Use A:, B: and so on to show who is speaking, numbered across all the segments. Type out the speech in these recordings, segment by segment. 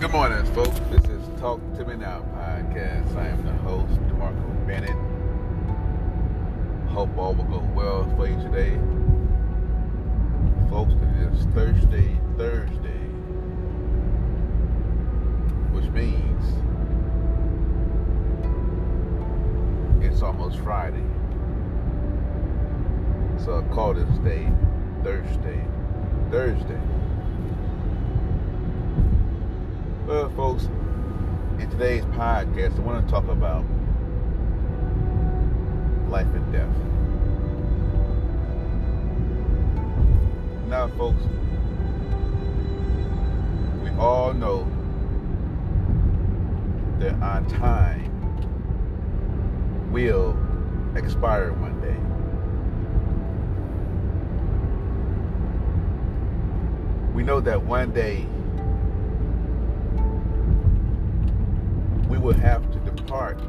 A: Good morning, folks. This is Talk to Me Now podcast. I am the host, DeMarco Bennett. Hope all will go well for you today. Folks, it is Thursday, Thursday, which means it's almost Friday. So I call this day Thursday, Thursday. Well, folks, in today's podcast, I want to talk about life and death. Now, folks, we all know that our time will expire one day. We know that one day will have to depart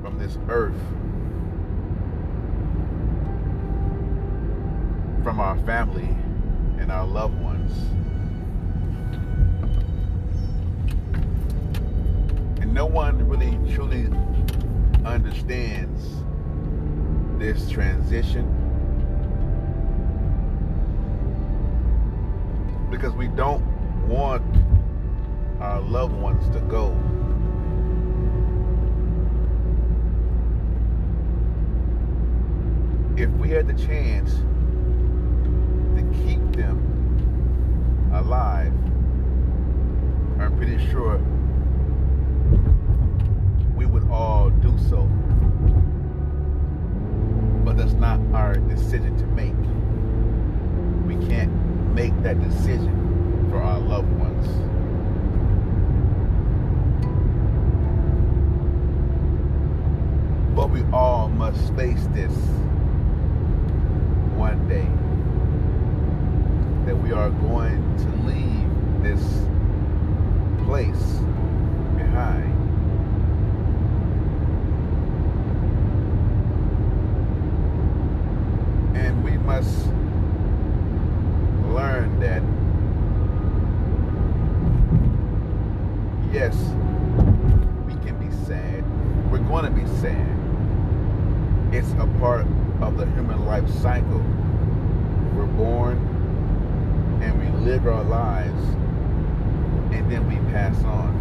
A: from this earth, from our family and our loved ones. And no one really truly understands this transition because we don't want our loved ones to go. If we had the chance to keep them alive, I'm pretty sure we would all do so. But that's not our decision to make. We can't make that decision for our loved ones. We all must face this one day. That we are going to leave this place behind. And we must learn that, yes, we can be sad. We're going to be sad. It's a part of the human life cycle. We're born and we live our lives and then we pass on.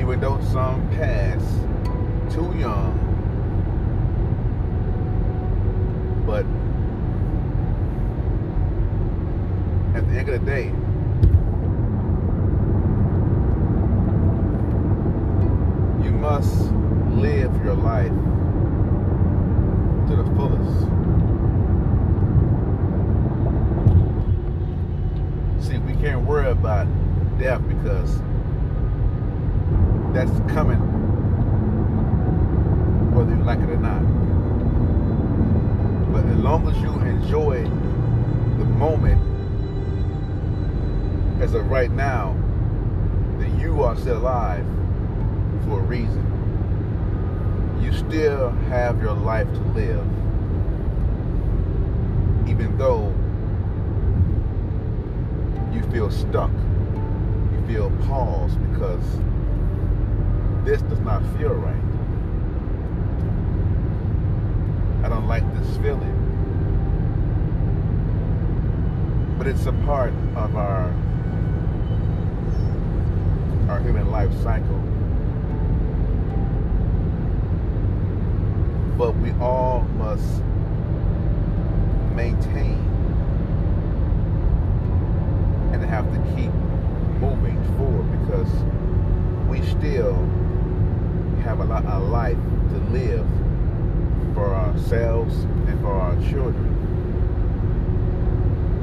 A: Even though some pass too young, but at the end of the day, you must live your life to the fullest. See, we can't worry about death because that's coming whether you like it or not. But as long as you enjoy the moment as of right now, then you are still alive for a reason. You still have your life to live, even though you feel stuck. Feel paused because this does not feel right. I don't like this feeling. But it's a part of our our human life cycle. But we all must maintain and have to keep moving forward because we still have a lot of life to live for ourselves and for our children.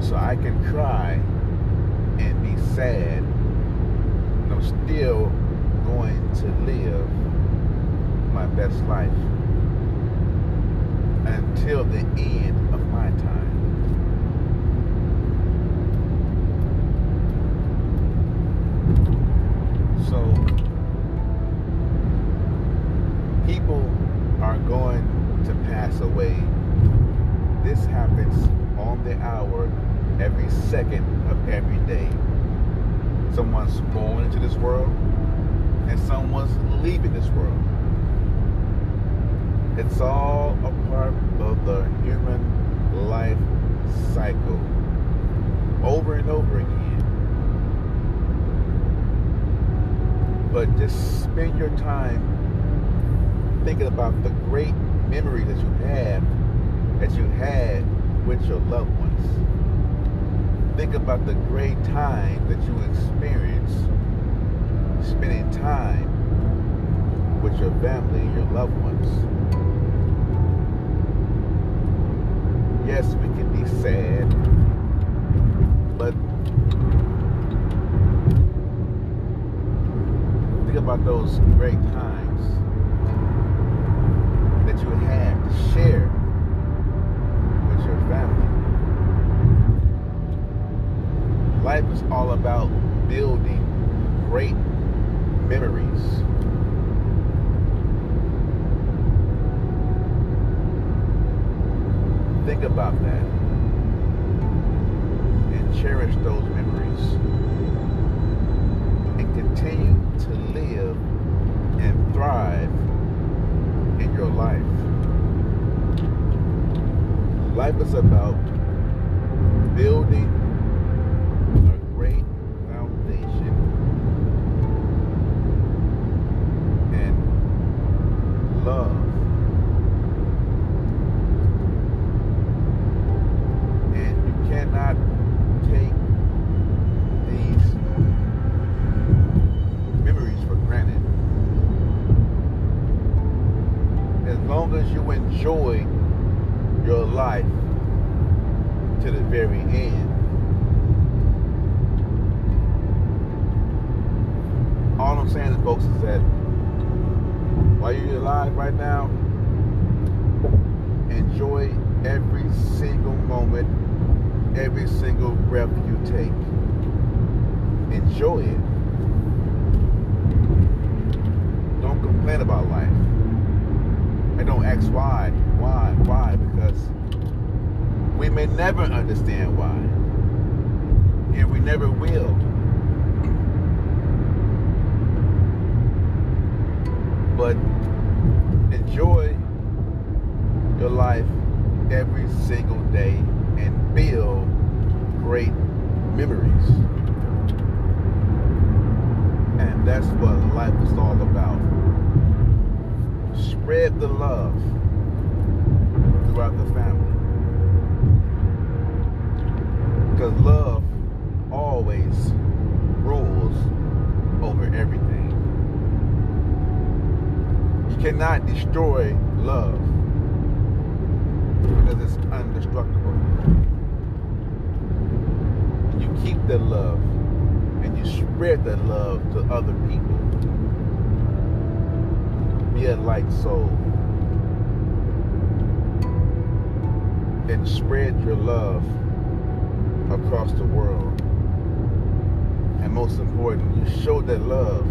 A: So I can cry and be sad, and I'm still going to live my best life until the end of my time. So people are going to pass away. This happens on the hour every second of every day. Someone's born into this world and someone's leaving this world. It's all a part of the human life cycle over and over again. But just spend your time thinking about the great memories that you have that you had with your loved ones. Think about the great time that you experience spending time with your family and your loved ones. Yes, we can be sad, but think about those great times that you had to share with your family. Life is all about building great memories. Think about that and cherish those memories and continue to live and thrive in your life. Life is about building a great foundation and love. Enjoy your life to the very end. All I'm saying, folks, is that while you're alive right now, enjoy every single moment, every single breath you take. Enjoy it. Don't complain about life. And don't ask why. Why? Why? Because we may never understand why. And we never will. But enjoy your life every single day and build great memories. And that's what life is all about. Spread the love throughout the family. Because love always rules over everything. You cannot destroy love because it's indestructible. You keep that love and you spread that love to other people. Be a light soul. And spread your love across the world. And most important, you show that love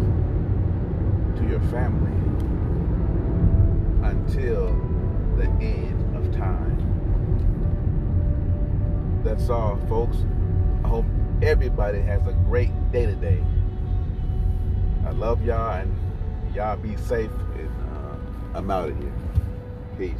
A: to your family until the end of time. That's all, folks. I hope everybody has a great day today. I love y'all and y'all be safe, and uh, I'm out of here. Peace.